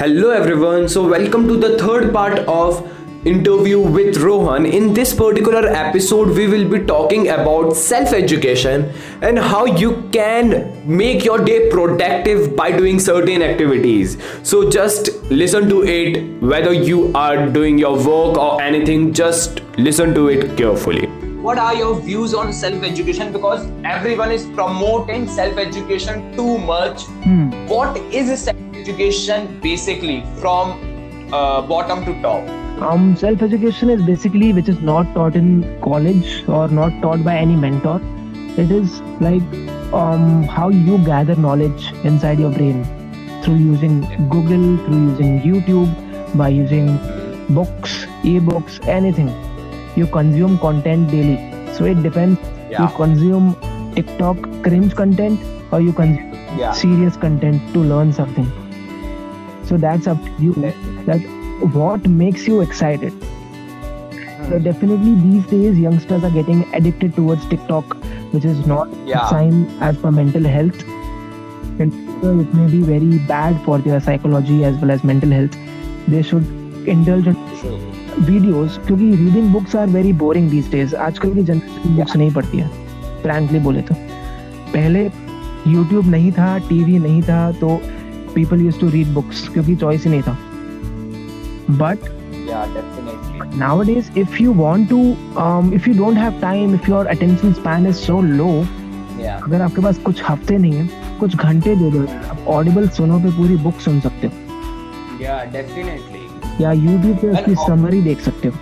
Hello everyone. So welcome to the third part of interview with Rohan. In this particular episode we will be talking about self education and how you can make your day productive by doing certain activities. So just listen to it whether you are doing your work or anything just listen to it carefully what are your views on self education because everyone is promoting self education too much hmm. what is self education basically from uh, bottom to top. Um, self education is basically which is not taught in college or not taught by any mentor. It is like um, how you gather knowledge inside your brain through using google through using youtube by using books ebooks anything. You consume content daily. So it depends. Yeah. you consume tiktok cringe content or you consume yeah. serious content to learn something so that's up to you that what makes you excited so hmm. definitely these days youngsters are getting addicted towards tiktok which is not yeah. a sign as per mental health and it may be very bad for their psychology as well as mental health they should indulge in videos क्योंकि reading books are very boring these days आजकल की generation books नहीं पढ़ती है frankly बोले तो पहले YouTube नहीं था टीवी नहीं था तो people use to read books क्योंकि चॉइस ही नहीं था। बट um, अगर आपके पास कुछ हफ़्ते नहीं है कुछ घंटे दे दो ऑडिबल सुनो पे पूरी बुक सुन सकते हो। या यूट्यूब पे उसकी समरी देख सकते हो।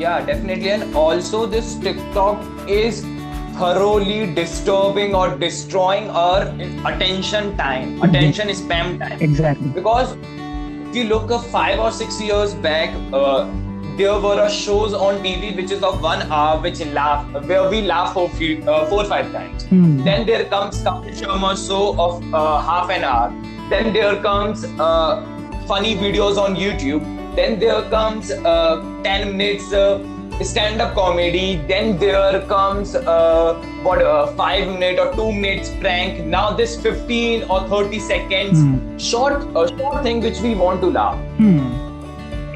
या definitely and also this TikTok is thoroughly disturbing or destroying our attention time attention spam time exactly because if you look at five or six years back uh, there were shows on TV which is of one hour, which laugh where we laugh for few, uh, four or five times. Hmm. Then there comes Kapil Sharma show of uh, half an hour. Then there comes uh, funny videos on YouTube. Then there comes uh, 10 minutes uh, stand-up comedy. Then there comes uh, what a uh, five minute or two minutes prank. Now this 15 or 30 seconds hmm. short, uh, short thing which we want to laugh. Hmm.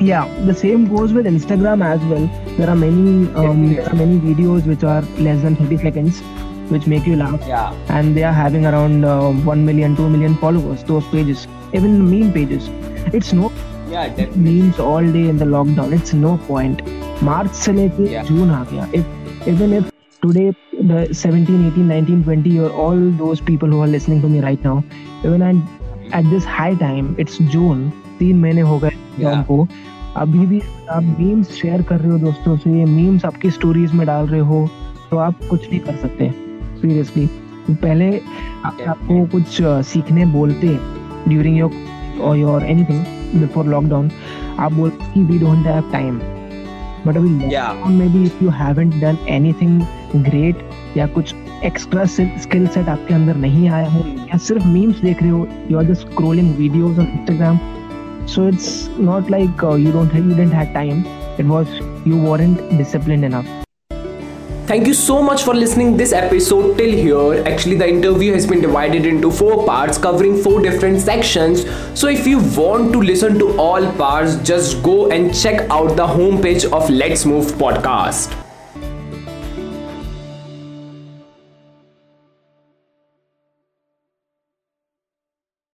Yeah, the same goes with Instagram as well. There are many um, there are many videos which are less than 30 seconds which make you laugh. Yeah. And they are having around uh, 1 million, 2 million followers, those pages, even meme pages. It's no yeah, definitely. memes all day in the lockdown. It's no point. मार्च से लेके yeah. June आ गया even if today the 17 18 19 20 और all those people who are listening to me right now even at this high time it's June तीन महीने हो गए yeah. अभी भी आप मीम्स शेयर कर रहे हो दोस्तों से मीम्स आपकी स्टोरीज में डाल रहे हो तो आप कुछ नहीं कर सकते सीरियसली पहले yeah. आपको कुछ सीखने बोलते during your your anything before lockdown आप बोलते कि we don't have time but अभी लॉकडाउन में भी if you haven't done anything great या कुछ एक्स्ट्रा स्किल सेट आपके अंदर नहीं आया है या सिर्फ़ मीम्स देख रहे हो you are just scrolling videos on Instagram so it's not like you don't have you didn't have time it was you weren't discipline enough Thank you so much for listening this episode till here. Actually the interview has been divided into four parts covering four different sections. So if you want to listen to all parts just go and check out the homepage of Let's Move podcast.